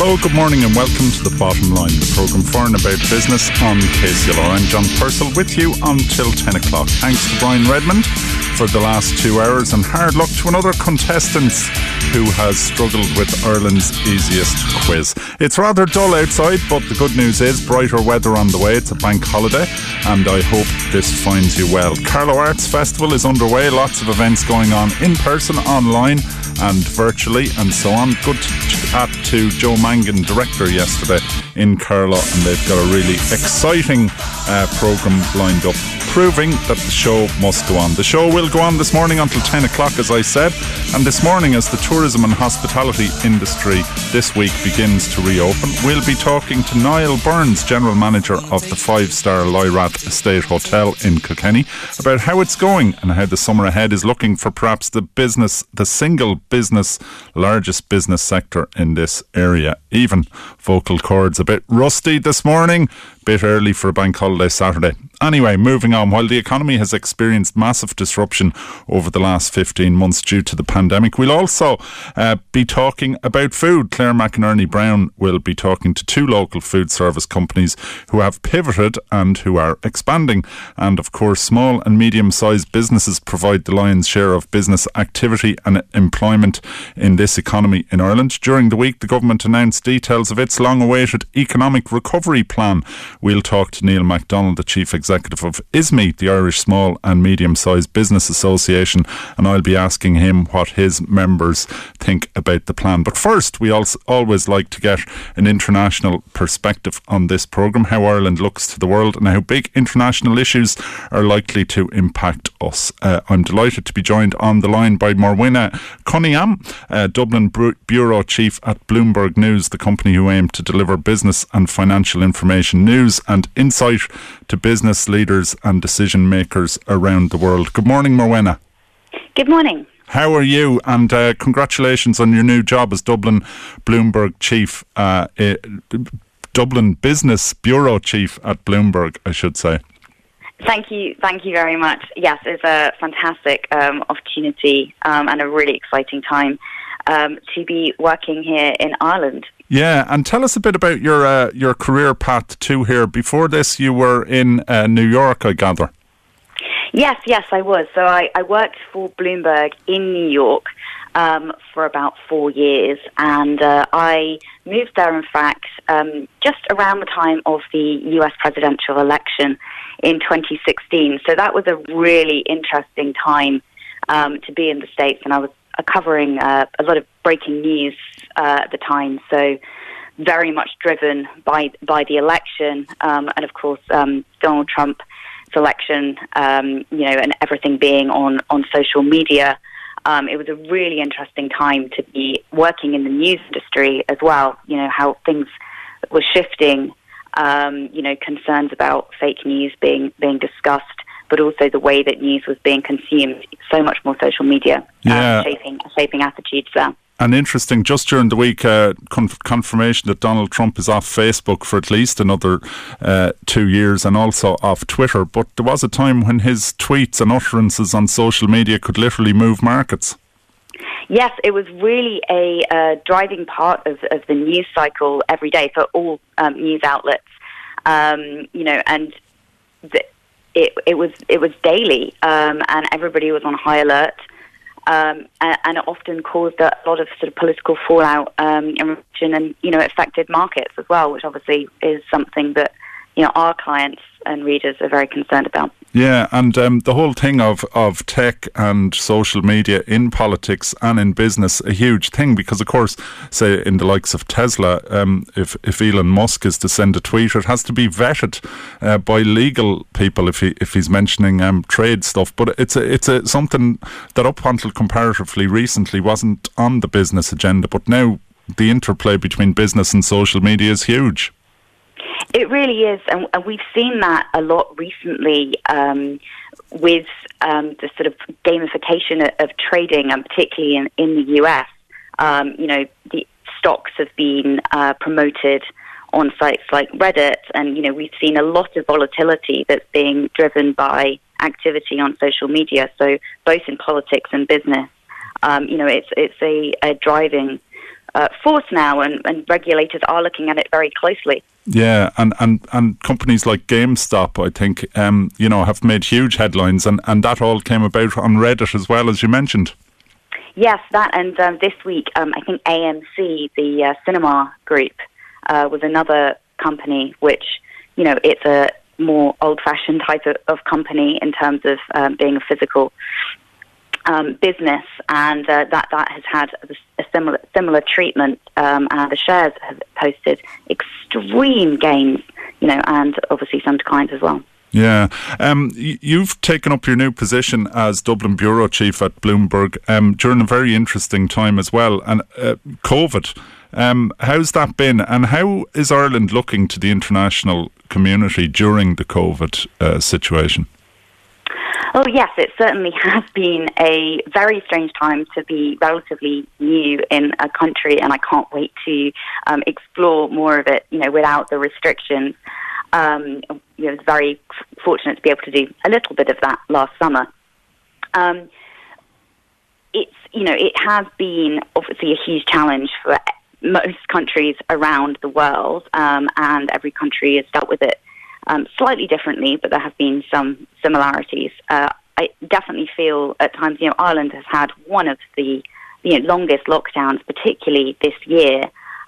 Hello, good morning, and welcome to the Bottom Line, the programme for and about business on KCLR. I'm John Purcell with you until 10 o'clock. Thanks to Brian Redmond for the last two hours, and hard luck to another contestant who has struggled with Ireland's easiest quiz. It's rather dull outside, but the good news is brighter weather on the way. It's a bank holiday, and I hope this finds you well. Carlow Arts Festival is underway, lots of events going on in person, online, and virtually, and so on. Good chat to Joe Mangan, director, yesterday in Carlow, and they've got a really exciting uh, programme lined up proving that the show must go on. The show will go on this morning until 10 o'clock, as I said, and this morning, as the tourism and hospitality industry this week begins to reopen, we'll be talking to Niall Burns, General Manager of the five star Lyrath Estate Hotel in Kilkenny, about how it's going and how the summer ahead is looking for perhaps the business, the single business, largest business sector in this area. Even vocal cords a bit rusty this morning, bit early for a bank holiday Saturday. Anyway, moving on. While the economy has experienced massive disruption over the last 15 months due to the pandemic, we'll also uh, be talking about food. Claire McInerney Brown will be talking to two local food service companies who have pivoted and who are expanding. And of course, small and medium sized businesses provide the lion's share of business activity and employment in this economy in Ireland. During the week, the government announced details of its long awaited economic recovery plan. We'll talk to Neil McDonnell, the Chief Executive of ISME, the Irish Small and Medium Sized Business Association, and I'll be asking him what his members think about the plan. But first, we also always like to get an international perspective on this programme, how Ireland looks to the world, and how big international issues are likely to impact us. Uh, I'm delighted to be joined on the line by Morwenna Coniam, uh, Dublin Bureau Chief at Bloomberg News, the company who aim to deliver business and financial information news news and insight to business leaders and decision makers around the world. Good morning, Morwenna. Good morning. How are you? And uh, congratulations on your new job as Dublin Bloomberg Chief, uh, uh, Dublin Business Bureau Chief at Bloomberg, I should say. Thank you, thank you very much. Yes, it's a fantastic um, opportunity um, and a really exciting time um, to be working here in Ireland. Yeah, and tell us a bit about your uh, your career path too. Here, before this, you were in uh, New York, I gather. Yes, yes, I was. So I, I worked for Bloomberg in New York um, for about four years, and uh, I moved there, in fact, um, just around the time of the U.S. presidential election in 2016. So that was a really interesting time um, to be in the States, and I was covering uh, a lot of breaking news uh, at the time. So very much driven by by the election, um, and of course um, Donald Trump's election. Um, you know, and everything being on on social media. Um, it was a really interesting time to be working in the news industry as well. You know how things were shifting. Um, you know concerns about fake news being being discussed but also the way that news was being consumed. So much more social media um, yeah. um, shaping shaping attitudes there. And interesting, just during the week, uh, confirmation that Donald Trump is off Facebook for at least another uh, two years and also off Twitter. But there was a time when his tweets and utterances on social media could literally move markets. Yes, it was really a uh, driving part of, of the news cycle every day for all um, news outlets. Um, you know, and the, it, it was it was daily, um, and everybody was on high alert. Um, and, and, it often caused a lot of sort of political fallout um, and you know affected markets as well, which obviously is something that you know our clients and readers are very concerned about. Yeah, and um, the whole thing of, of tech and social media in politics and in business a huge thing because, of course, say in the likes of Tesla, um, if if Elon Musk is to send a tweet, it has to be vetted uh, by legal people if he if he's mentioning um, trade stuff. But it's a, it's a something that up until comparatively recently wasn't on the business agenda, but now the interplay between business and social media is huge. It really is, and, and we've seen that a lot recently um, with um, the sort of gamification of, of, trading, and particularly in, in the US. Um, you know, the stocks have been uh, promoted on sites like Reddit, and you know we've seen a lot of volatility that's being driven by activity on social media. So both in politics and business, um, you know, it's it's a, a driving uh, force now, and, and regulators are looking at it very closely. Yeah, and, and, and companies like GameStop, I think, um, you know, have made huge headlines, and, and that all came about on Reddit as well, as you mentioned. Yes, that, and um, this week, um, I think AMC, the uh, cinema group, uh, was another company which, you know, it's a more old-fashioned type of, of company in terms of um, being a physical um, business, and uh, that that has had a, similar similar treatment, um, and the shares have posted extreme gains, you know, and obviously some declines as well. Yeah, um, you've taken up your new position as Dublin bureau chief at Bloomberg um, during a very interesting time as well, and uh, COVID. Um, how's that been, and how is Ireland looking to the international community during the COVID uh, situation? Oh, yes, it certainly has been a very strange time to be relatively new in a country, and I can't wait to um, explore more of it, you know, without the restrictions. Um, you know, I was very fortunate to be able to do a little bit of that last summer. Um, it's, you know, it has been obviously a huge challenge for most countries around the world, um, and every country has dealt with it um, slightly differently, but there have been some similarities. Uh, I definitely feel at times, you know, Ireland has had one of the you know, longest lockdowns, particularly this year.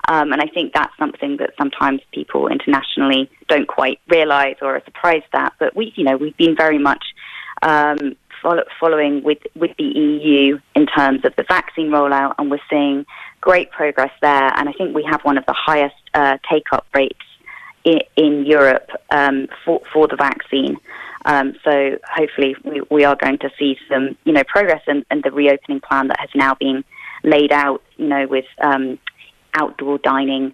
Um, and I think that's something that sometimes people internationally don't quite realise or are surprised at. But we, you know, we've been very much um, follow, following with with the EU in terms of the vaccine rollout, and we're seeing great progress there. And I think we have one of the highest uh, take up rates in, Europe um, for, for the vaccine. Um, so hopefully we, we, are going to see some, you know, progress in, in, the reopening plan that has now been laid out, you know, with um, outdoor dining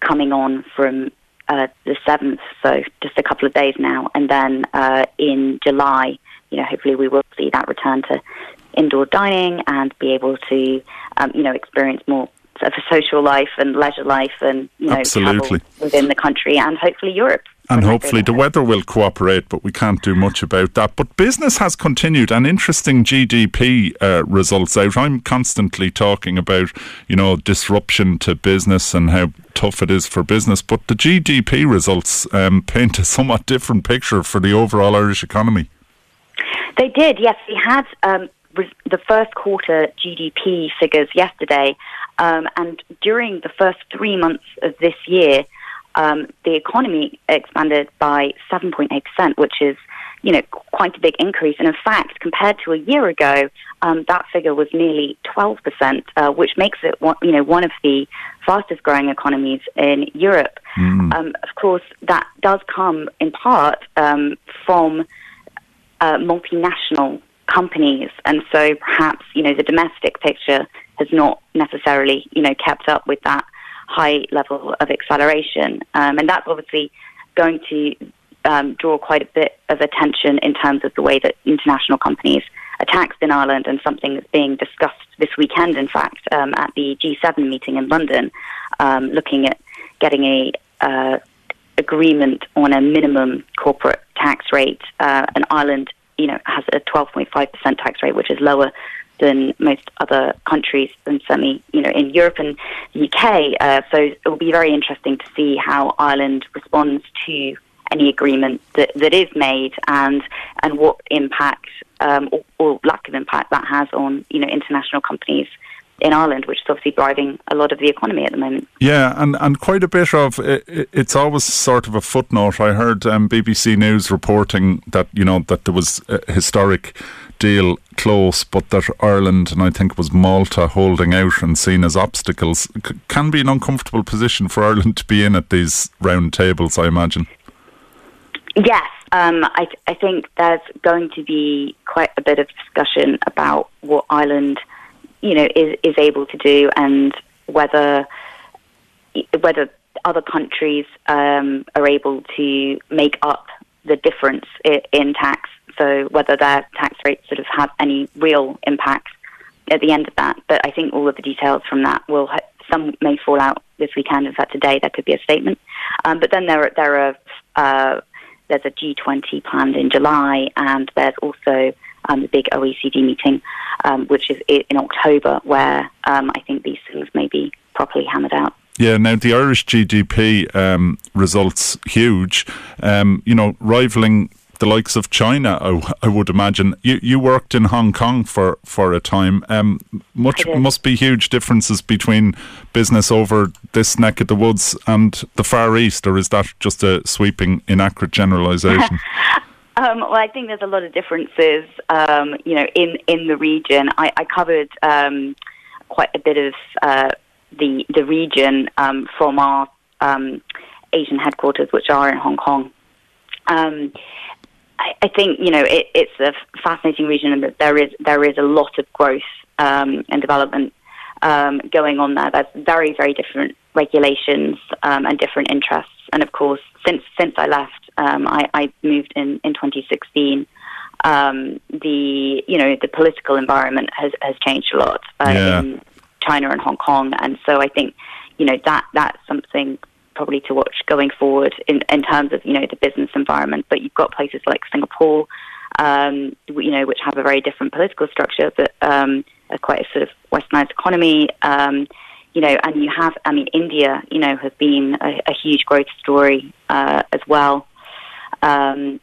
coming on from uh, the 7th, so just a couple of days now. And then uh, in July, you know, hopefully we will see that return to indoor dining and be able to, um, you know, experience more of a social life and leisure life and you know Absolutely. within the country and hopefully Europe. And hopefully the weather will cooperate, but we can't do much about that. But business has continued, and interesting GDP uh, results out. I'm constantly talking about, you know, disruption to business and how tough it is for business, but the GDP results um, paint a somewhat different picture for the overall Irish economy. They did, yes. We had um, the first quarter GDP figures yesterday, um, and during the first three months of this year, um, the economy expanded by 7.8%, which is, you know, quite a big increase. And in fact, compared to a year ago, um, that figure was nearly 12%, uh, which makes it, one, you know, one of the fastest growing economies in Europe. Mm. Um, of course, that does come in part um, from uh, multinational companies, and so perhaps you know the domestic picture has not necessarily, you know, kept up with that high level of acceleration. Um, and that's obviously going to um, draw quite a bit of attention in terms of the way that international companies are taxed in Ireland and something that's being discussed this weekend, in fact, um, at the G7 meeting in London, um, looking at getting a uh, agreement on a minimum corporate tax rate. Uh, and Ireland, you know, has a 12.5% tax rate, which is lower than most other countries, and certainly you know in Europe and the UK. Uh, so it will be very interesting to see how Ireland responds to any agreement that, that is made, and and what impact um, or, or lack of impact that has on you know international companies in Ireland, which is obviously driving a lot of the economy at the moment. Yeah, and, and quite a bit of it, it's always sort of a footnote. I heard um, BBC News reporting that you know that there was a historic deal close, but that Ireland and I think it was Malta holding out and seen as obstacles c- can be an uncomfortable position for Ireland to be in at these round tables, I imagine. Yes, um, I, I think there's going to be quite a bit of discussion about what Ireland, you know, is, is able to do and whether whether other countries um, are able to make up the difference in, tax so whether their tax rates sort of have any real impact at the end of that. But I think all of the details from that will some may fall out this weekend. In fact, today there could be a statement. Um, but then there there are uh, there's a G20 planned in July, and there's also um, the big OECD meeting, um, which is in October, where um, I think these things may be properly hammered out. Yeah, now the Irish GDP um, results huge, um, you know, rivaling the likes of China, I, I, would imagine. You you worked in Hong Kong for, for a time. Um, much must be huge differences between business over this neck of the woods and the Far East, or is that just a sweeping, inaccurate generalisation? Um, well, I think there's a lot of differences, um, you know, in, in the region. I, I covered um, quite a bit of uh, the the region um, from our um, Asian headquarters, which are in Hong Kong. Um, I, I think you know it, it's a fascinating region, and that there is there is a lot of growth and development going on there. There's very very different regulations and different interests, and of course, since since I left, um, I, I moved in in 2016. Um, the you know the political environment has has changed a lot uh, yeah. in China and Hong Kong, and so I think you know that that's something probably to watch going forward in, in terms of you know the business environment. But you've got places like Singapore, um, you know, which have a very different political structure, but um, a quite a sort of westernized economy. Um, you know, and you have, I mean, India, you know, has been a, a huge growth story uh, as well. Um,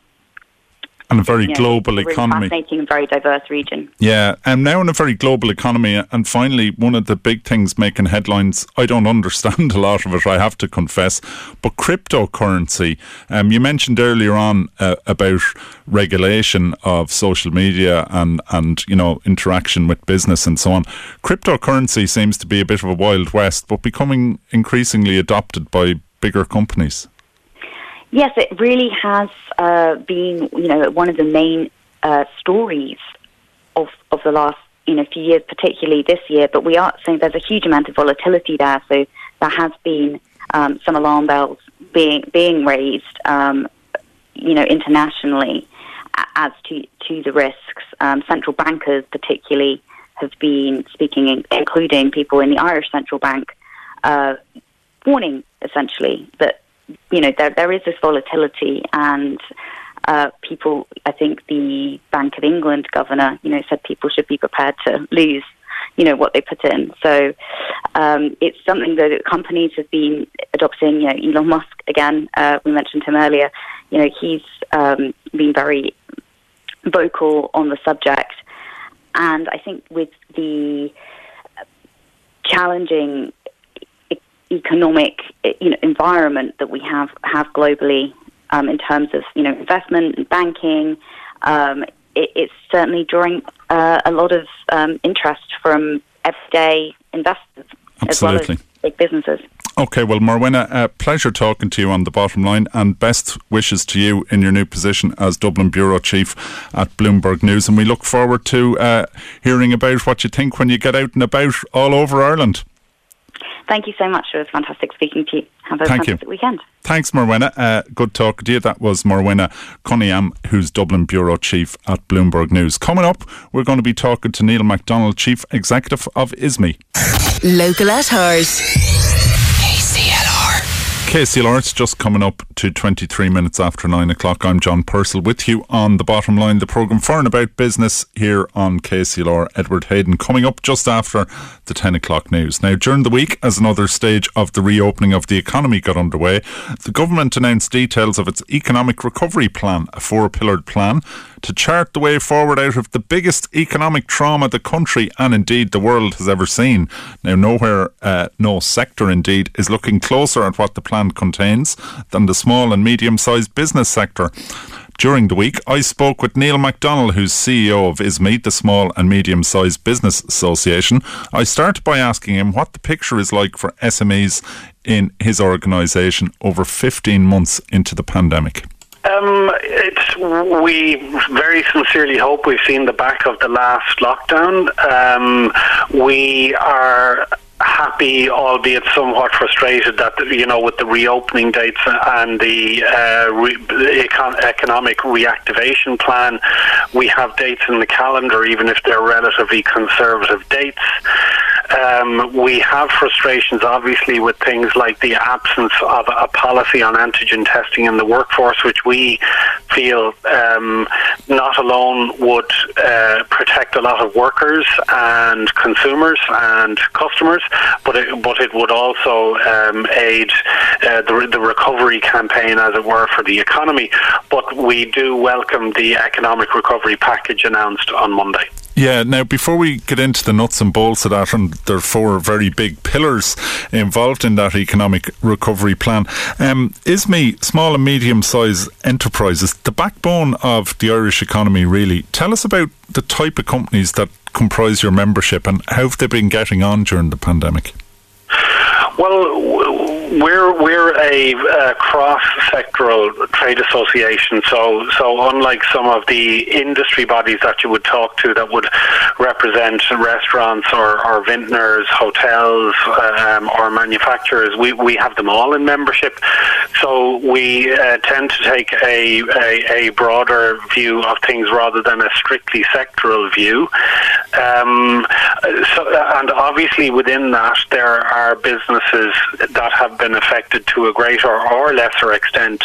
and a very you know, global a economy. Fascinating and very diverse region. Yeah, and now in a very global economy, and finally, one of the big things making headlines. I don't understand a lot of it, I have to confess, but cryptocurrency. Um, you mentioned earlier on uh, about regulation of social media and and you know interaction with business and so on. Cryptocurrency seems to be a bit of a wild west, but becoming increasingly adopted by bigger companies. Yes, it really has uh, been, you know, one of the main uh, stories of of the last, you know, few years, particularly this year. But we are saying there's a huge amount of volatility there, so there has been um, some alarm bells being being raised, um, you know, internationally as to to the risks. Um, central bankers, particularly, have been speaking, in, including people in the Irish Central Bank, uh, warning essentially that you know, there, there is this volatility and uh, people, I think the Bank of England governor, you know, said people should be prepared to lose, you know, what they put in. So um, it's something that companies have been adopting. You know, Elon Musk, again, uh, we mentioned him earlier, you know, he's um, been very vocal on the subject. And I think with the challenging economic you know, environment that we have have globally um, in terms of you know investment and banking. Um, it, it's certainly drawing uh, a lot of um, interest from everyday investors Absolutely. as well as big businesses. Okay, well, Morwenna, uh, pleasure talking to you on the bottom line, and best wishes to you in your new position as Dublin Bureau Chief at Bloomberg News. And we look forward to uh, hearing about what you think when you get out and about all over Ireland. Thank you so much. It was fantastic speaking to you. Have a Thank fantastic you. weekend. Thanks, Morwenna. Uh, good talk to you. That was Morwenna Coniam, who's Dublin Bureau Chief at Bloomberg News. Coming up, we're going to be talking to Neil McDonnell, Chief Executive of ISME. Local at heart. KCLR, it's just coming up to 23 minutes after 9 o'clock. I'm John Purcell with you on the bottom line, the programme for and about business here on KCLR. Edward Hayden coming up just after the 10 o'clock news. Now, during the week, as another stage of the reopening of the economy got underway, the government announced details of its economic recovery plan, a four pillared plan to chart the way forward out of the biggest economic trauma the country and indeed the world has ever seen. Now, nowhere, uh, no sector indeed, is looking closer at what the plan contains than the small and medium sized business sector. During the week, I spoke with Neil McDonnell, who's CEO of ISME, the Small and Medium Sized Business Association. I started by asking him what the picture is like for SMEs in his organisation over 15 months into the pandemic. Um, it's we very sincerely hope we've seen the back of the last lockdown. Um, we are happy, albeit somewhat frustrated, that you know with the reopening dates and the uh, re- econ- economic reactivation plan, we have dates in the calendar, even if they're relatively conservative dates. Um, we have frustrations, obviously, with things like the absence of a policy on antigen testing in the workforce, which we feel um, not alone would uh, protect a lot of workers and consumers and customers, but it, but it would also um, aid uh, the, the recovery campaign, as it were, for the economy. But we do welcome the economic recovery package announced on Monday. Yeah, now before we get into the nuts and bolts of that, and there are four very big pillars involved in that economic recovery plan, um, ISME, small and medium sized enterprises, the backbone of the Irish economy, really. Tell us about the type of companies that comprise your membership and how have they been getting on during the pandemic? Well, we're we're a uh, cross-sectoral trade association, so so unlike some of the industry bodies that you would talk to that would represent restaurants or, or vintners, hotels, um, or manufacturers, we, we have them all in membership. So we uh, tend to take a, a, a broader view of things rather than a strictly sectoral view. Um, so, and obviously within that there are businesses that have been affected to a greater or lesser extent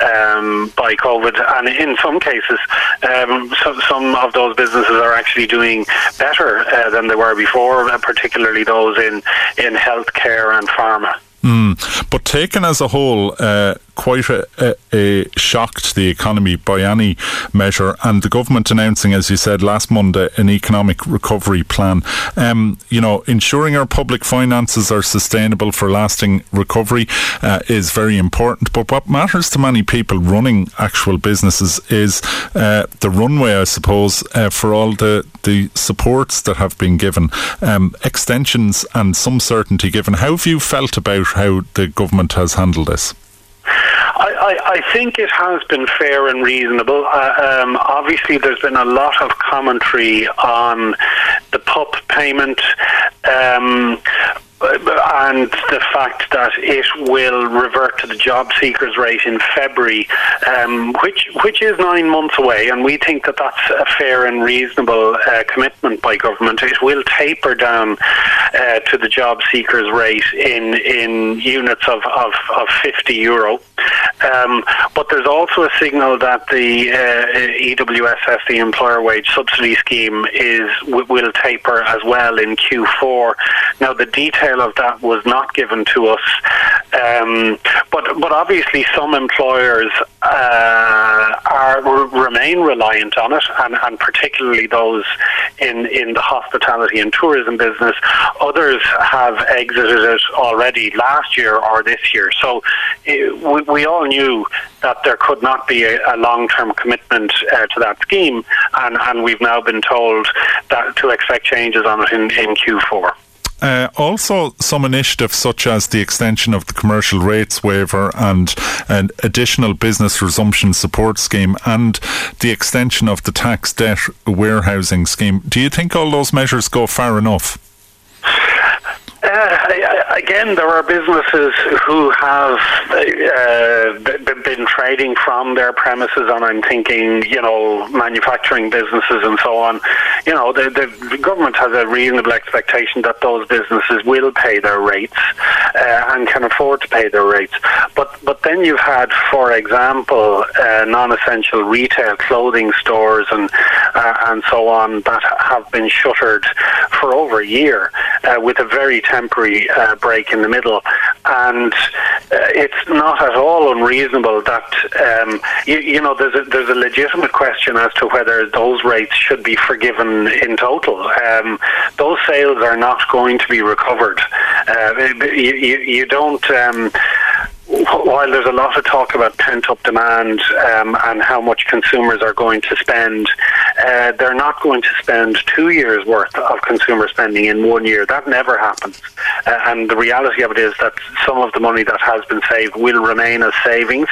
um, by COVID, and in some cases, um, so, some of those businesses are actually doing better uh, than they were before, particularly those in in healthcare and pharma. Mm. But taken as a whole, uh, quite a, a, a, the economy by any measure, and the government announcing, as you said last Monday, an economic recovery plan. Um, you know, ensuring our public finances are sustainable for lasting recovery uh, is very important. But what matters to many people running actual businesses is uh, the runway, I suppose, uh, for all the the supports that have been given, um, extensions, and some certainty given. How have you felt about how the government has handled this? I, I, think it has been fair and reasonable. Uh, um, obviously, there's been a lot of commentary on the PUP payment. Um, and the fact that it will revert to the job seekers rate in February, um, which which is nine months away, and we think that that's a fair and reasonable uh, commitment by government. It will taper down uh, to the job seekers rate in in units of, of, of 50 euro. Um, but there's also a signal that the uh, EWSS, the employer wage subsidy scheme, is will taper as well in Q4. Now the details detail of that was not given to us. Um, but but obviously some employers uh, are remain reliant on it, and, and particularly those in in the hospitality and tourism business. Others have exited it already last year or this year. So it, we, we all knew that there could not be a, a long-term commitment uh, to that scheme, and, and we've now been told that to expect changes on it in, in Q4. Uh, also, some initiatives such as the extension of the commercial rates waiver and an additional business resumption support scheme and the extension of the tax debt warehousing scheme. Do you think all those measures go far enough? Uh, again, there are businesses who have uh, been trading from their premises, and I'm thinking, you know, manufacturing businesses and so on. You know, the, the government has a reasonable expectation that those businesses will pay their rates uh, and can afford to pay their rates. But but then you've had, for example, uh, non-essential retail, clothing stores, and uh, and so on that have been shuttered for over a year uh, with a very temporary uh, break in the middle, and uh, it's not at all unreasonable that um, you, you, know there's a, there's a legitimate question as to whether those rates should be forgiven in total. Um, those sales are not going to be recovered. Uh, you, you, you, don't. Um, while there's a lot of talk about pent up demand um, and how much consumers are going to spend, uh, they're not going to spend two years' worth of consumer spending in one year. That never happens. Uh, and the reality of it is that some of the money that has been saved will remain as savings,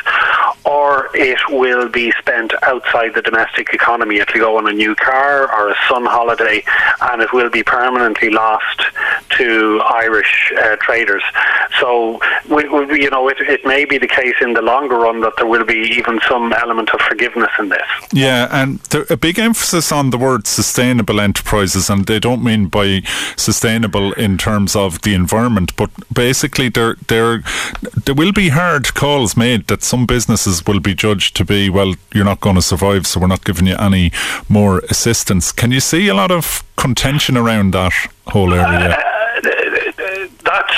or it will be spent outside the domestic economy. It'll go on a new car or a sun holiday, and it will be permanently lost to Irish uh, traders. So, we, we, you know, it, it may be the case in the longer run that there will be even some element of forgiveness in this. Yeah, and there, a big emphasis on the word sustainable enterprises, and they don't mean by sustainable in terms of the environment, but basically there there there will be hard calls made that some businesses will be judged to be well, you're not going to survive, so we're not giving you any more assistance. Can you see a lot of contention around that whole area? Uh, that's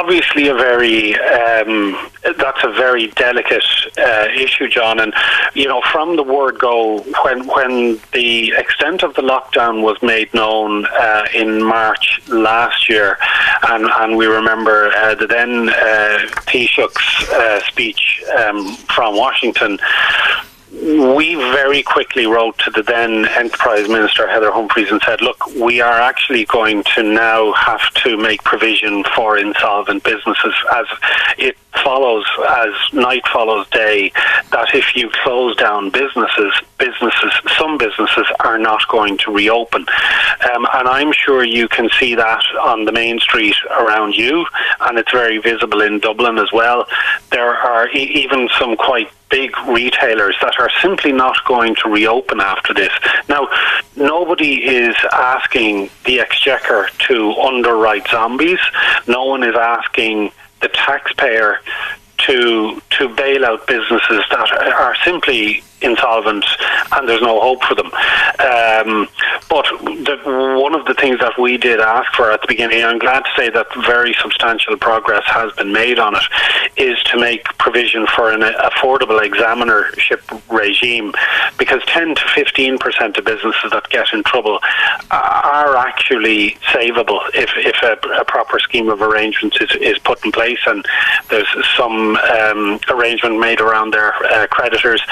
obviously a very um, that's a very delicate uh, issue, John. And you know, from the word go, when when the extent of the lockdown was made known uh, in March last year, and and we remember uh, the then uh, Taoiseach's uh, speech um, from Washington we very quickly wrote to the then Enterprise Minister Heather Humphreys and said, "Look, we are actually going to now have to make provision for insolvent businesses as it follows as night follows day that if you close down businesses, businesses, some businesses are not going to reopen. Um, and I'm sure you can see that on the main street around you, and it's very visible in Dublin as well. There are e- even some quite big retailers that are simply not going to reopen after this. Now, nobody is asking the Exchequer to underwrite zombies. No one is asking the taxpayer to to bail out businesses that are simply insolvent and there's no hope for them. Um, but the, one of the things that we did ask for at the beginning, I'm glad to say that very substantial progress has been made on it, is to make provision for an affordable examinership regime because 10 to 15% of businesses that get in trouble are actually savable if, if a, a proper scheme of arrangements is, is put in place and there's some um, arrangement made around their uh, creditors.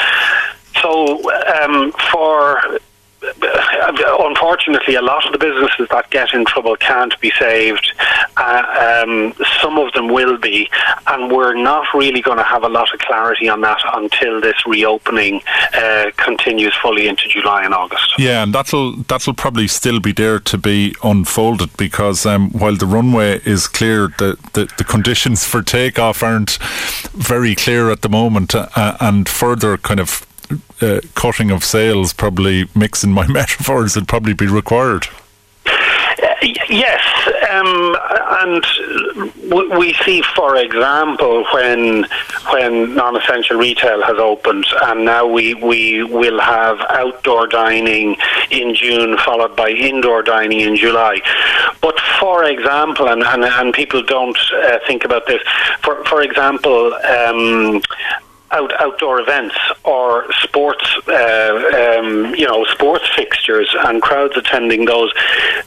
So um, for unfortunately, a lot of the businesses that get in trouble can't be saved. Uh, um, some of them will be, and we're not really going to have a lot of clarity on that until this reopening uh, continues fully into July and August. Yeah, and that'll that'll probably still be there to be unfolded because um, while the runway is clear, the, the, the conditions for takeoff aren't very clear at the moment, uh, and further kind of uh, cutting of sales, probably mixing my metaphors, would probably be required. Uh, yes, um, and we see, for example, when when non-essential retail has opened, and now we we will have outdoor dining in June, followed by indoor dining in July. But for example, and and, and people don't uh, think about this. For for example. Um, out, outdoor events or sports, uh, um, you know, sports fixtures and crowds attending those,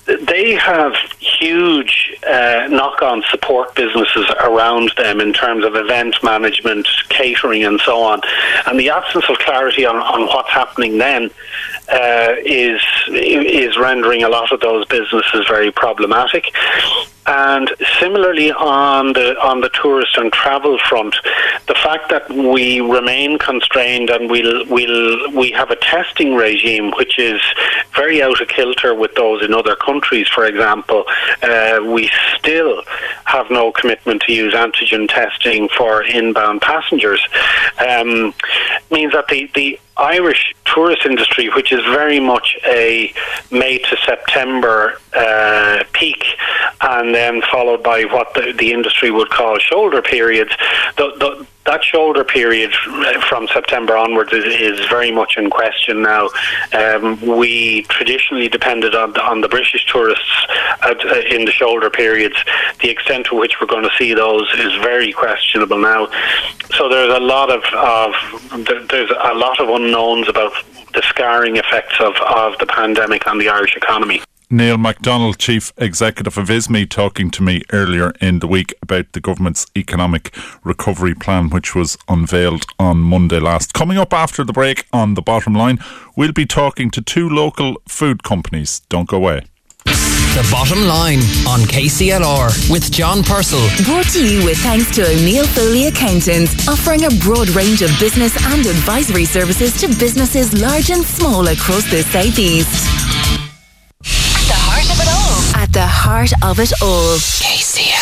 they have huge uh, knock-on support businesses around them in terms of event management, catering, and so on. And the absence of clarity on, on what's happening then uh, is is rendering a lot of those businesses very problematic. And similarly on the on the tourist and travel front, the fact that we remain constrained and we'll we'll we have a testing regime which is very out of kilter with those in other countries. For example, uh, we still have no commitment to use antigen testing for inbound passengers. Um, means that the the Irish tourist industry, which is very much a May to September uh, peak, and then followed by what the, the industry would call shoulder periods, the, the, that shoulder period from September onwards is, is very much in question now. Um, we traditionally depended on the, on the British tourists at, uh, in the shoulder periods. The extent to which we're going to see those is very questionable now. So there's a lot of, of there's a lot of unknowns about the scarring effects of, of the pandemic on the Irish economy. Neil McDonnell, Chief Executive of ISME, talking to me earlier in the week about the government's economic recovery plan, which was unveiled on Monday last. Coming up after the break on the bottom line, we'll be talking to two local food companies. Don't go away. The bottom line on KCLR with John Purcell. Brought to you with thanks to O'Neill Foley Accountants, offering a broad range of business and advisory services to businesses large and small across the southeast. At the heart of it all. At the heart of it all.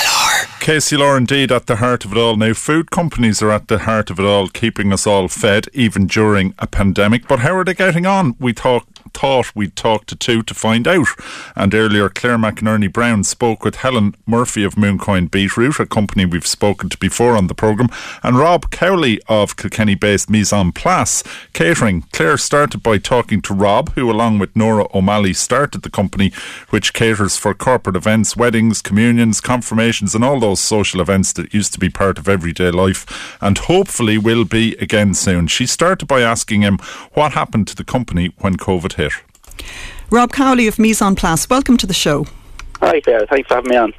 KCLR. Law, indeed at the heart of it all. Now, food companies are at the heart of it all, keeping us all fed even during a pandemic. But how are they getting on? We talk thought we'd talk to two to find out. And earlier, Claire McInerney Brown spoke with Helen Murphy of Mooncoin Beetroot, a company we've spoken to before on the programme, and Rob Cowley of Kilkenny based Mise en Place Catering. Claire started by talking to Rob, who, along with Nora O'Malley, started the company which caters for corporate events, weddings, communions, confirmations, and all those social events that used to be part of everyday life and hopefully will be again soon. She started by asking him what happened to the company when COVID hit. Rob Cowley of Mise en Place, welcome to the show. Hi there, thanks for having me on.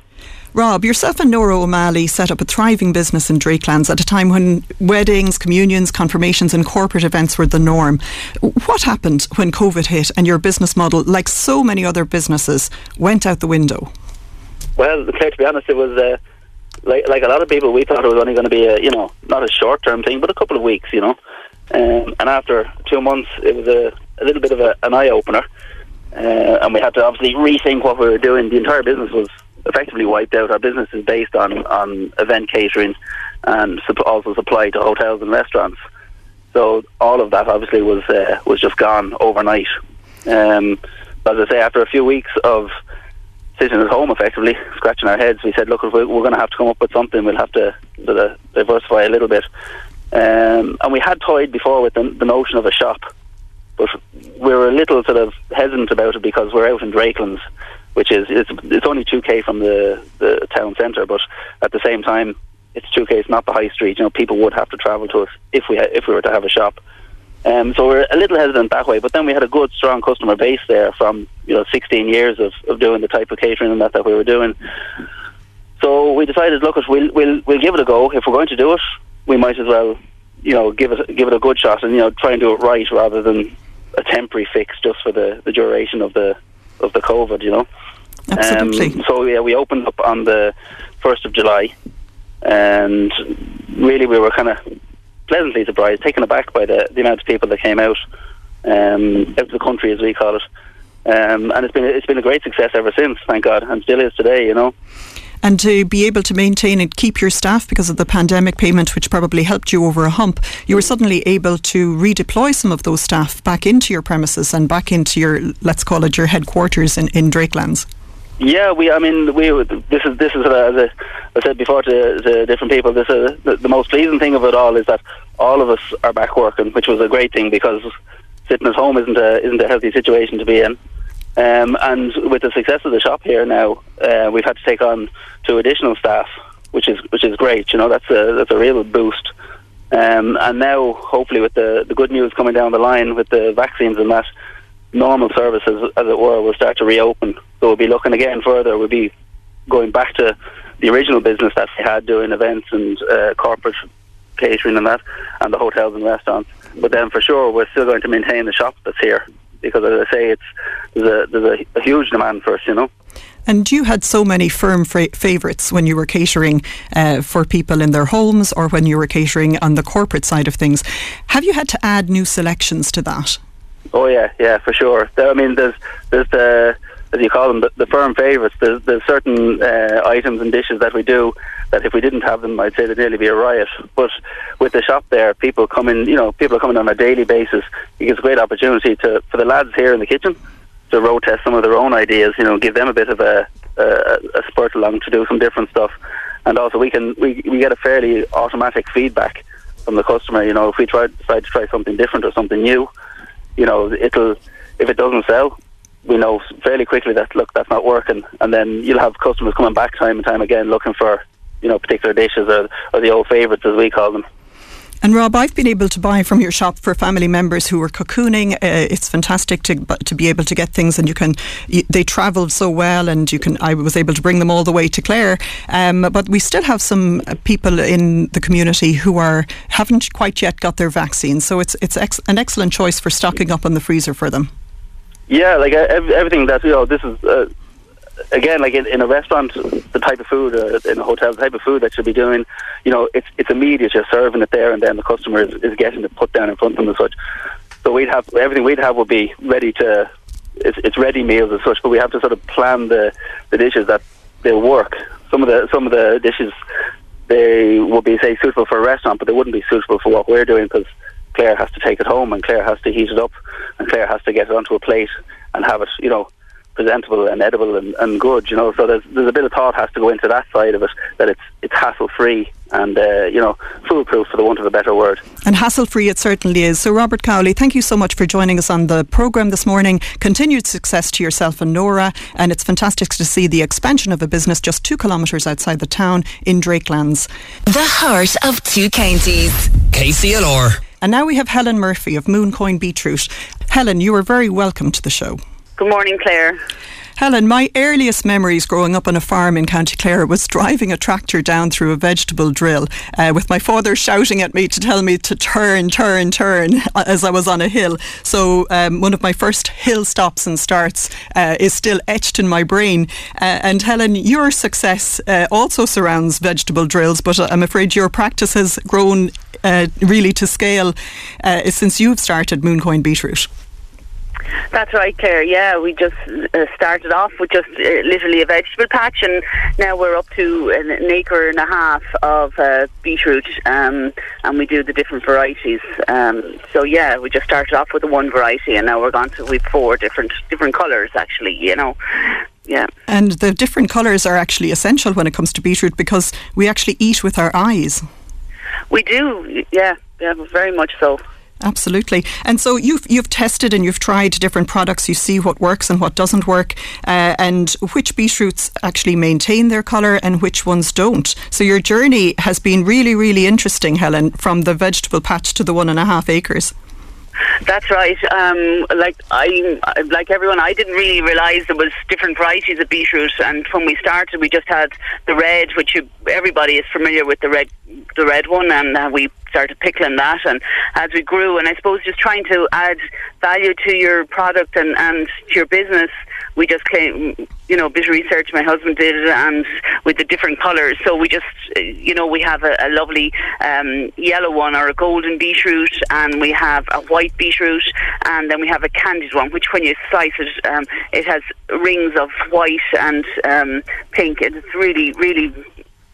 Rob, yourself and Nora O'Malley set up a thriving business in Drakelands at a time when weddings, communions, confirmations, and corporate events were the norm. What happened when COVID hit and your business model, like so many other businesses, went out the window? Well, to be honest, it was uh, like like a lot of people. We thought it was only going to be a you know not a short term thing, but a couple of weeks, you know. Um, and after two months, it was a, a little bit of a, an eye opener, uh, and we had to obviously rethink what we were doing. The entire business was effectively wiped out. Our business is based on on event catering and also supply to hotels and restaurants. So all of that obviously was uh, was just gone overnight. Um, as I say, after a few weeks of sitting at home, effectively scratching our heads, we said, "Look, we're, we're going to have to come up with something. We'll have to diversify a little bit." Um, and we had toyed before with the, the notion of a shop, but we were a little sort of hesitant about it because we're out in Drakelands, which is it's, it's only two k from the, the town centre, but at the same time, it's two k. It's not the high street. You know, people would have to travel to us if we ha- if we were to have a shop. Um, so we're a little hesitant that way, but then we had a good, strong customer base there from you know 16 years of, of doing the type of catering and that that we were doing. So we decided, look, we'll we'll we'll give it a go. If we're going to do it, we might as well, you know, give it give it a good shot and you know try and do it right rather than a temporary fix just for the, the duration of the of the COVID. You know. Absolutely. Um, so yeah, we opened up on the first of July, and really we were kind of pleasantly surprised, taken aback by the, the amount of people that came out, um, out of the country as we call it. Um, and it's been it's been a great success ever since, thank God, and still is today. You know. And to be able to maintain and keep your staff because of the pandemic payment, which probably helped you over a hump, you were suddenly able to redeploy some of those staff back into your premises and back into your, let's call it your headquarters in, in Drakelands. Yeah, we. I mean, we. This is this is uh, as I said before to, to different people. This is the, the most pleasing thing of it all is that all of us are back working, which was a great thing because sitting at home isn't a isn't a healthy situation to be in. Um, and with the success of the shop here now, uh, we've had to take on two additional staff, which is which is great. You know, that's a that's a real boost. Um, and now, hopefully, with the the good news coming down the line with the vaccines and that, normal services, as it were, will start to reopen. So we'll be looking again further. We'll be going back to the original business that we had doing events and uh, corporate catering and that, and the hotels and restaurants. But then, for sure, we're still going to maintain the shop that's here because, as I say, it's there's a there's a, huge demand for us. You know. And you had so many firm fra- favourites when you were catering uh, for people in their homes or when you were catering on the corporate side of things. Have you had to add new selections to that? Oh yeah, yeah, for sure. There, I mean, there's there's the as you call them the, the firm favourites. There's, there's certain uh, items and dishes that we do that if we didn't have them, I'd say there'd nearly be a riot. But with the shop there, people come in. You know, people are coming on a daily basis. It gives a great opportunity to for the lads here in the kitchen to road test some of their own ideas. You know, give them a bit of a a, a spurt along to do some different stuff. And also, we can we we get a fairly automatic feedback from the customer. You know, if we try decide to try something different or something new, you know, it'll if it doesn't sell, we know fairly quickly that look that's not working, and then you'll have customers coming back time and time again looking for you know particular dishes or, or the old favourites as we call them. And Rob, I've been able to buy from your shop for family members who are cocooning. Uh, it's fantastic to to be able to get things, and you can. You, they travelled so well, and you can. I was able to bring them all the way to Clare. Um, but we still have some people in the community who are haven't quite yet got their vaccine. So it's it's ex- an excellent choice for stocking up on the freezer for them. Yeah, like everything that you know, this is. Uh, again, like in, in, a restaurant, the type of food, uh, in a hotel, the type of food that you'll be doing, you know, it's it's immediate. You're serving it there, and then the customer is, is getting it put down in front of them and such. So we'd have everything we'd have would be ready to it's, it's ready meals as such, but we have to sort of plan the, the dishes that they'll work. Some of the some of the dishes they would be say suitable for a restaurant, but they wouldn't be suitable for what we're doing because Claire has to take it home and Claire has to heat it up and Claire has to get it onto a plate and have it, you know, presentable and edible and, and good, you know. So there's there's a bit of thought has to go into that side of it that it's it's hassle free and uh, you know foolproof for the want of a better word. And hassle free it certainly is. So Robert Cowley, thank you so much for joining us on the programme this morning. Continued success to yourself and Nora, and it's fantastic to see the expansion of a business just two kilometres outside the town in Drakelands. The heart of two counties. KCLR. And now we have Helen Murphy of Mooncoin Beetroot. Helen, you are very welcome to the show. Good morning, Claire. Helen, my earliest memories growing up on a farm in County Clare was driving a tractor down through a vegetable drill uh, with my father shouting at me to tell me to turn, turn, turn as I was on a hill. So, um, one of my first hill stops and starts uh, is still etched in my brain. Uh, and Helen, your success uh, also surrounds vegetable drills, but I'm afraid your practice has grown uh, really to scale uh, since you've started Mooncoin Beetroot. That's right, Claire. Yeah, we just uh, started off with just uh, literally a vegetable patch, and now we're up to an, an acre and a half of uh, beetroot, um, and we do the different varieties. Um, so yeah, we just started off with the one variety, and now we're gone to with four different different colours. Actually, you know. Yeah. And the different colours are actually essential when it comes to beetroot because we actually eat with our eyes. We do, yeah, yeah, very much so. Absolutely. And so you've you've tested and you've tried different products. You see what works and what doesn't work, uh, and which beetroots actually maintain their colour and which ones don't. So your journey has been really, really interesting, Helen, from the vegetable patch to the one and a half acres. That's right. Um, like I, like everyone, I didn't really realise there was different varieties of beetroot. And when we started, we just had the red, which you, everybody is familiar with the red, the red one, and uh, we started pickling that. And as we grew, and I suppose just trying to add value to your product and and to your business, we just came, you know, a bit of research my husband did, and with the different colours. So we just, you know, we have a, a lovely um, yellow one or a golden beetroot, and we have a white beetroot, and then we have a candied one, which when you slice it, um, it has rings of white and um, pink. And it's really, really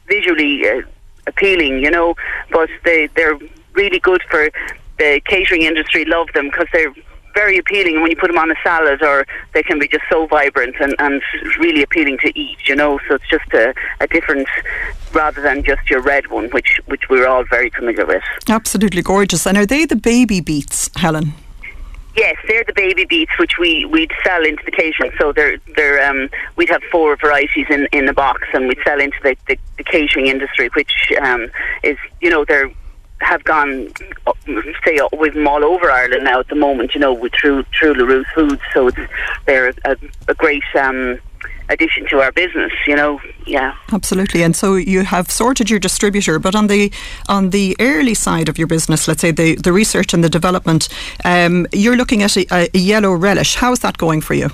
visually uh, appealing, you know. But they they're really good for the catering industry. Love them because they're very appealing and when you put them on a salad or they can be just so vibrant and, and really appealing to eat you know so it's just a, a different rather than just your red one which which we're all very familiar with absolutely gorgeous and are they the baby beets Helen Yes, they're the baby beets, which we we'd sell into the catering. So they're they're um, we'd have four varieties in, in the box, and we'd sell into the, the, the catering industry, which um, is you know they're have gone, say, with them all over Ireland now at the moment, you know, with through through La Rousse Foods. So it's they're a, a great um, addition to our business, you know. Yeah, absolutely. And so you have sorted your distributor, but on the on the early side of your business, let's say the the research and the development, um, you're looking at a, a yellow relish. How is that going for you?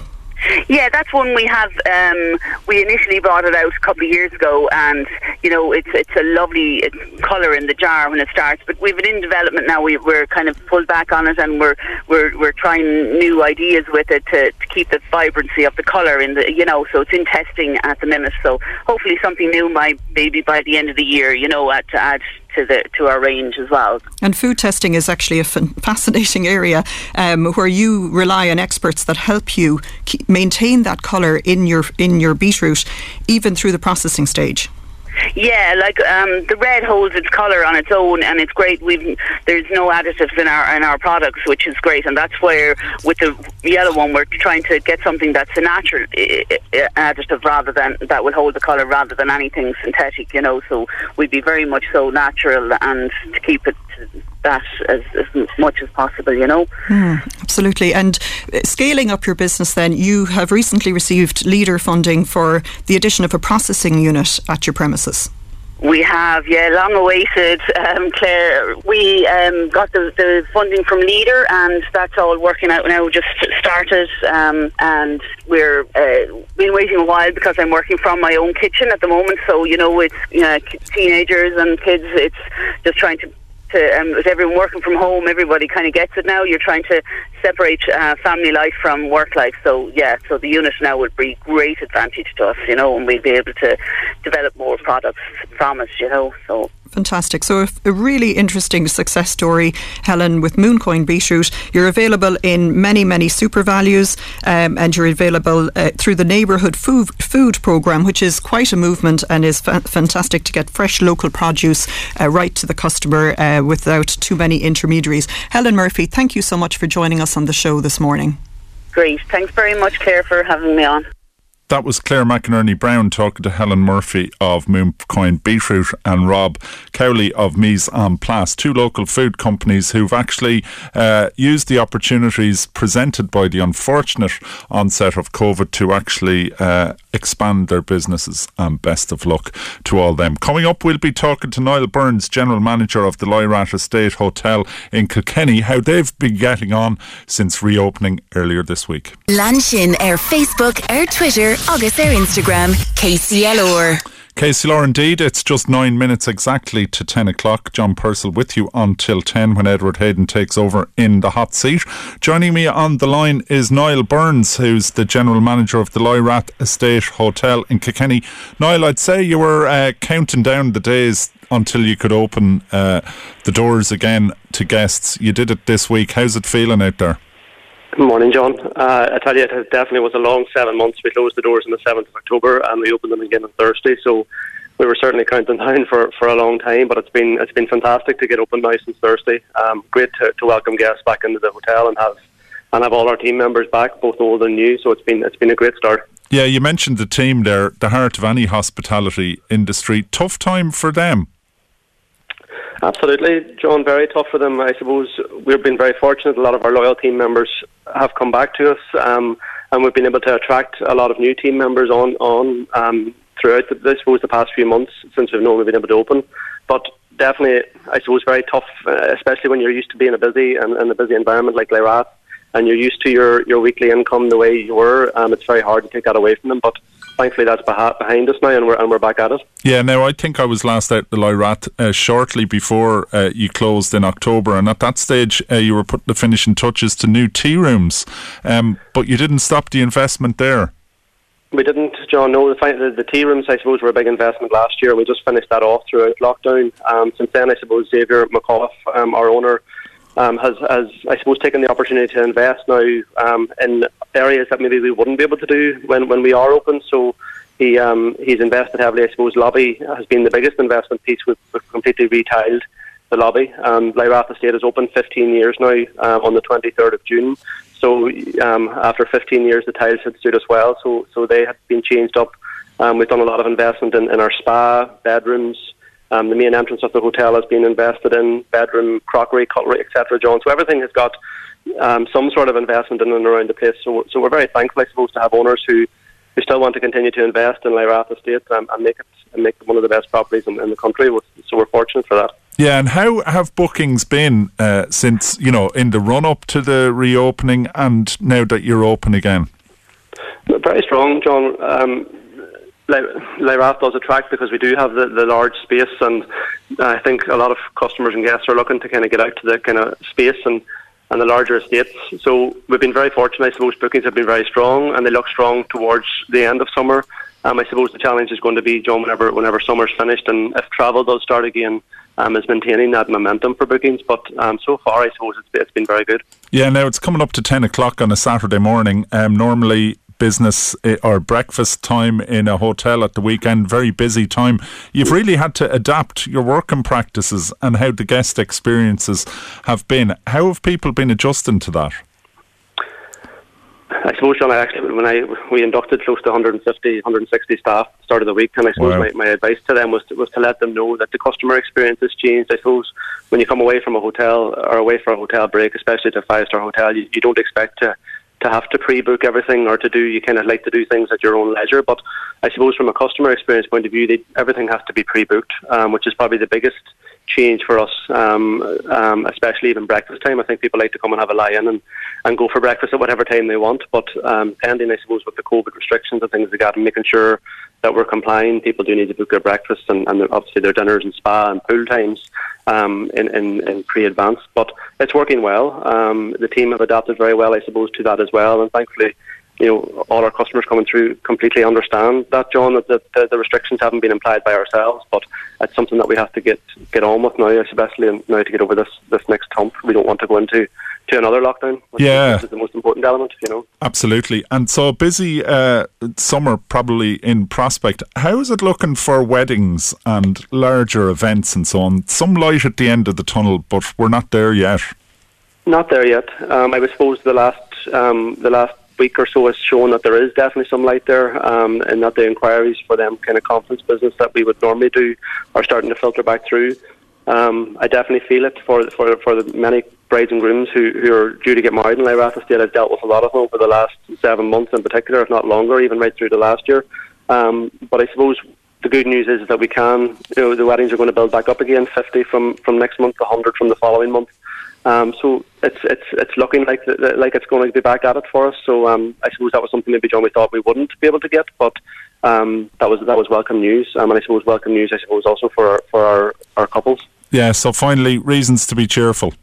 Yeah, that's one we have. Um, we initially brought it out a couple of years ago, and you know it's it's a lovely colour in the jar when it starts. But we've it in development now. We, we're kind of pulled back on it, and we're we're we're trying new ideas with it to, to keep the vibrancy of the colour in the you know. So it's in testing at the minute. So hopefully something new, by maybe by the end of the year, you know, to add to the to our range as well. And food testing is actually a fascinating area um, where you rely on experts that help you maintain that colour in your in your beetroot, even through the processing stage. Yeah, like um, the red holds its colour on its own, and it's great. We've there's no additives in our in our products, which is great, and that's where with the yellow one we're trying to get something that's a natural additive rather than that will hold the colour rather than anything synthetic. You know, so we'd be very much so natural and to keep it that as, as much as possible, you know. Mm, absolutely. And uh, scaling up your business, then, you have recently received leader funding for the addition of a processing unit at your premises. We have, yeah, long awaited, um, Claire. We um, got the, the, funding from Leader, and that's all working out now. Just started, um, and we're uh, been waiting a while because I'm working from my own kitchen at the moment. So you know, it's you know, teenagers and kids. It's just trying to to, um, with everyone working from home, everybody kind of gets it now. You're trying to separate uh, family life from work life. So yeah, so the unit now would be great advantage to us, you know, and we'd be able to develop more products from it, you know. So Fantastic. So, a, really interesting success story, Helen, with Mooncoin Beetroot. You're available in many, many SuperValus, um, and you're available uh, through the Neighbourhood Food, food Programme, which is quite a movement and is fa- fantastic to get fresh local produce uh, right to the customer uh, without too many intermediaries. Helen Murphy, thank you so much for joining us on the show this morning. Great. Thanks very much, Claire, for having me on. That was Claire McInerney Brown talking to Helen Murphy of Mooncoin Beetroot and Rob Cowley of Mise en Place, two local food companies who've actually uh, used the opportunities presented by the unfortunate onset of COVID to actually uh, expand their businesses. And best of luck to all them. Coming up, we'll be talking to Niall Burns, General Manager of the Lyrath Estate Hotel in Kilkenny, how they've been getting on since reopening earlier this week. Lanshin, our Facebook, our Twitter, agus our Instagram, KCLR. KCLR indeed, it's just nine minutes exactly to 10 o'clock. John Purcell with you until 10 when Edward Hayden takes over in the hot seat. Joining me on the line is Niall Burns, who's the General Manager of the Lyrath Estate Hotel in Kilkenny. Niall, I'd say you were uh, counting down the days until you could open uh, the doors again to guests. You did it this week. How's it feeling out there? Good morning, John. Uh, I tell you, it definitely was a long seven months. We closed the doors on the 7th of October and we opened them again on Thursday. So we were certainly counting down for, for a long time, but it's been it's been fantastic to get open now since Thursday. Um, great to, to welcome guests back into the hotel and have and have all our team members back, both old and new. So it's been it's been a great start. Yeah, you mentioned the team there, the heart of any hospitality industry. Tough time for them. Absolutely, John. Very tough for them. I suppose we've been very fortunate. A lot of our loyal team members have come back to us, um, and we've been able to attract a lot of new team members on on um, throughout. The, I suppose the past few months since we've we've been able to open, but definitely, I suppose very tough, uh, especially when you're used to being a busy and, and a busy environment like Lyrath, and you're used to your your weekly income the way you were. Um, it's very hard to take that away from them, but thankfully that's behind us now, and we're and we're back at it. Yeah, now I think I was last out the Lyrath uh, shortly before uh, you closed in October, and at that stage uh, you were putting the finishing touches to new tea rooms, um, but you didn't stop the investment there. We didn't, John. No, the, the, the tea rooms, I suppose, were a big investment last year. We just finished that off throughout lockdown. Um, since then, I suppose Xavier McAuliffe, um, our owner, um, has, has, I suppose, taken the opportunity to invest now um, in areas that maybe we wouldn't be able to do when, when we are open. So he um, he's invested heavily. I suppose lobby has been the biggest investment piece. We've, we've completely retiled the lobby. Um, Lyrath Estate is open 15 years now um, on the 23rd of June. So um, after 15 years, the tiles had stood us well. So so they have been changed up. Um, we've done a lot of investment in, in our spa, bedrooms. Um, the main entrance of the hotel has been invested in bedroom, crockery, cutlery, etc. John. So everything has got um, some sort of investment in and around the place. So, so we're very thankful, I suppose, to have owners who, who still want to continue to invest in Lyrath Estate and, and make it and make it one of the best properties in, in the country. So we're fortunate for that. Yeah, and how have bookings been uh, since you know in the run up to the reopening and now that you're open again? Very strong, John. Um, Lyrath does attract because we do have the, the large space, and I think a lot of customers and guests are looking to kind of get out to the kind of space and, and the larger estates. So we've been very fortunate. I suppose bookings have been very strong, and they look strong towards the end of summer. Um, I suppose the challenge is going to be, John, whenever whenever summer's finished, and if travel does start again, um, is maintaining that momentum for bookings. But um, so far, I suppose it's, it's been very good. Yeah, now it's coming up to 10 o'clock on a Saturday morning. Um, normally, business eh, or breakfast time in a hotel at the weekend, very busy time. You've really had to adapt your working practices and how the guest experiences have been. How have people been adjusting to that? I suppose, John, I actually, when I we inducted close to 150, 160 staff at the start of the week, and I suppose wow. my, my advice to them was to, was to let them know that the customer experience has changed. I suppose when you come away from a hotel or away for a hotel break, especially to a five star hotel, you, you don't expect to to have to pre-book everything or to do you kind of like to do things at your own leisure but I suppose from a customer experience point of view they, everything has to be pre-booked um, which is probably the biggest change for us um, um, especially even breakfast time. I think people like to come and have a lie in and, and go for breakfast at whatever time they want but um, pending I suppose with the COVID restrictions and things like that and making sure that we're complying people do need to book their breakfast and, and obviously their dinners and spa and pool times um, in, in, in pre-advance. But it's working well. Um, the team have adapted very well, I suppose, to that as well, and thankfully, you know, all our customers coming through completely understand that, John, that the, the, restrictions haven't been implied by ourselves, but it's something that we have to get get on with now, especially now to get over this this next hump. We don't want to go into to another lockdown. yeah, is the most important element, you know. Absolutely. And so busy uh, summer probably in prospect. How is it looking for weddings and larger events and so on? Some light at the end of the tunnel, but we're not there yet. Not there yet. Um, I suppose the last um, the last week or so has shown that there is definitely some light there, um, and that the inquiries for them kind of conference business that we would normally do are starting to filter back through. Um, I definitely feel it for for for the many brides and grooms who, who are due to get married in Lyrath Estate. I've dealt with a lot of them over the last seven months in particular, if not longer, even right through the last year. Um, but I suppose the good news is that we can, you know, the weddings are going to build back up again, 50 from, from next month, 100 from the following month. Um, so it's it's it's looking like like it's going to be back at it for us. So um, I suppose that was something maybe John we thought we wouldn't be able to get, but um, that was that was welcome news. Um, and I suppose welcome news, I suppose, also for our, for our, our couples. Yeah. So finally, reasons to be cheerful.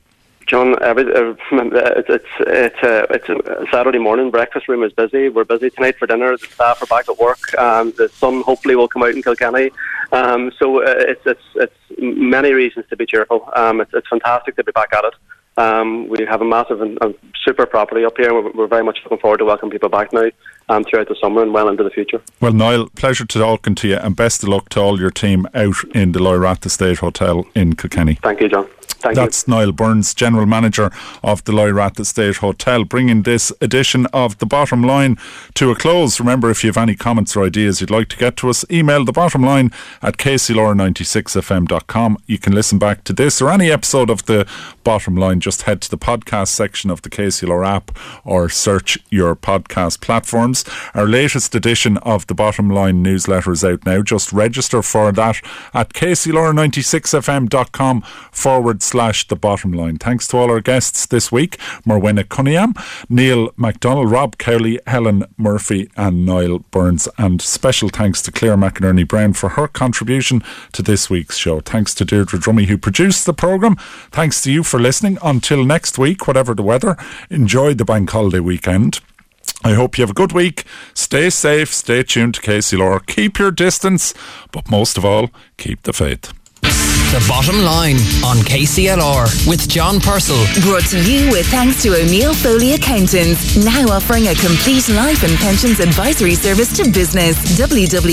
John, every, uh, it's it's it's, uh, it's a Saturday morning. Breakfast room is busy. We're busy tonight for dinner. The staff are back at work. Um, the sun hopefully will come out in Kilkenny. Um, so uh, it's it's it's many reasons to be cheerful. Um, it's it's fantastic to be back at it. Um, we have a massive and, and, super property up here. We're, we're, very much looking forward to welcoming people back now um, throughout the summer and well into the future. Well, Niall, pleasure to talking to you and best of luck to all your team out in the Lyrath Estate Hotel in Kilkenny. Thank you, John. Thank That's you. Niall Burns, General Manager of the Lyrath Estate Hotel, bringing this edition of The Bottom Line to a close. Remember, if you have any comments or ideas you'd like to get to us, email the bottom line at kclr96fm.com. You can listen back to this or any episode of The Bottom Line. Just head to the podcast section of the KCLR app or search your podcast platforms. Our latest edition of The Bottom Line newsletter is out now. Just register for that at kclr96fm.com forward slash the bottom line. Thanks to all our guests this week Morwenna Coniam, Neil McDonnell, Rob Cowley, Helen Murphy, and Niall Burns. And special thanks to Claire McInerney Brown for her contribution to this week's show. Thanks to Deirdre Dromey, who produced the programme. Thanks to you for listening. Until next week, whatever the weather, enjoy the bank holiday weekend. I hope you have a good week. Stay safe, stay tuned to KCLR, keep your distance, but most of all, keep the faith. The Bottom Line on KCLR with John Purcell. Brought to you with thanks to O'Neill Foley Accountants, now offering a complete life and pensions advisory service to business. www.onf.ie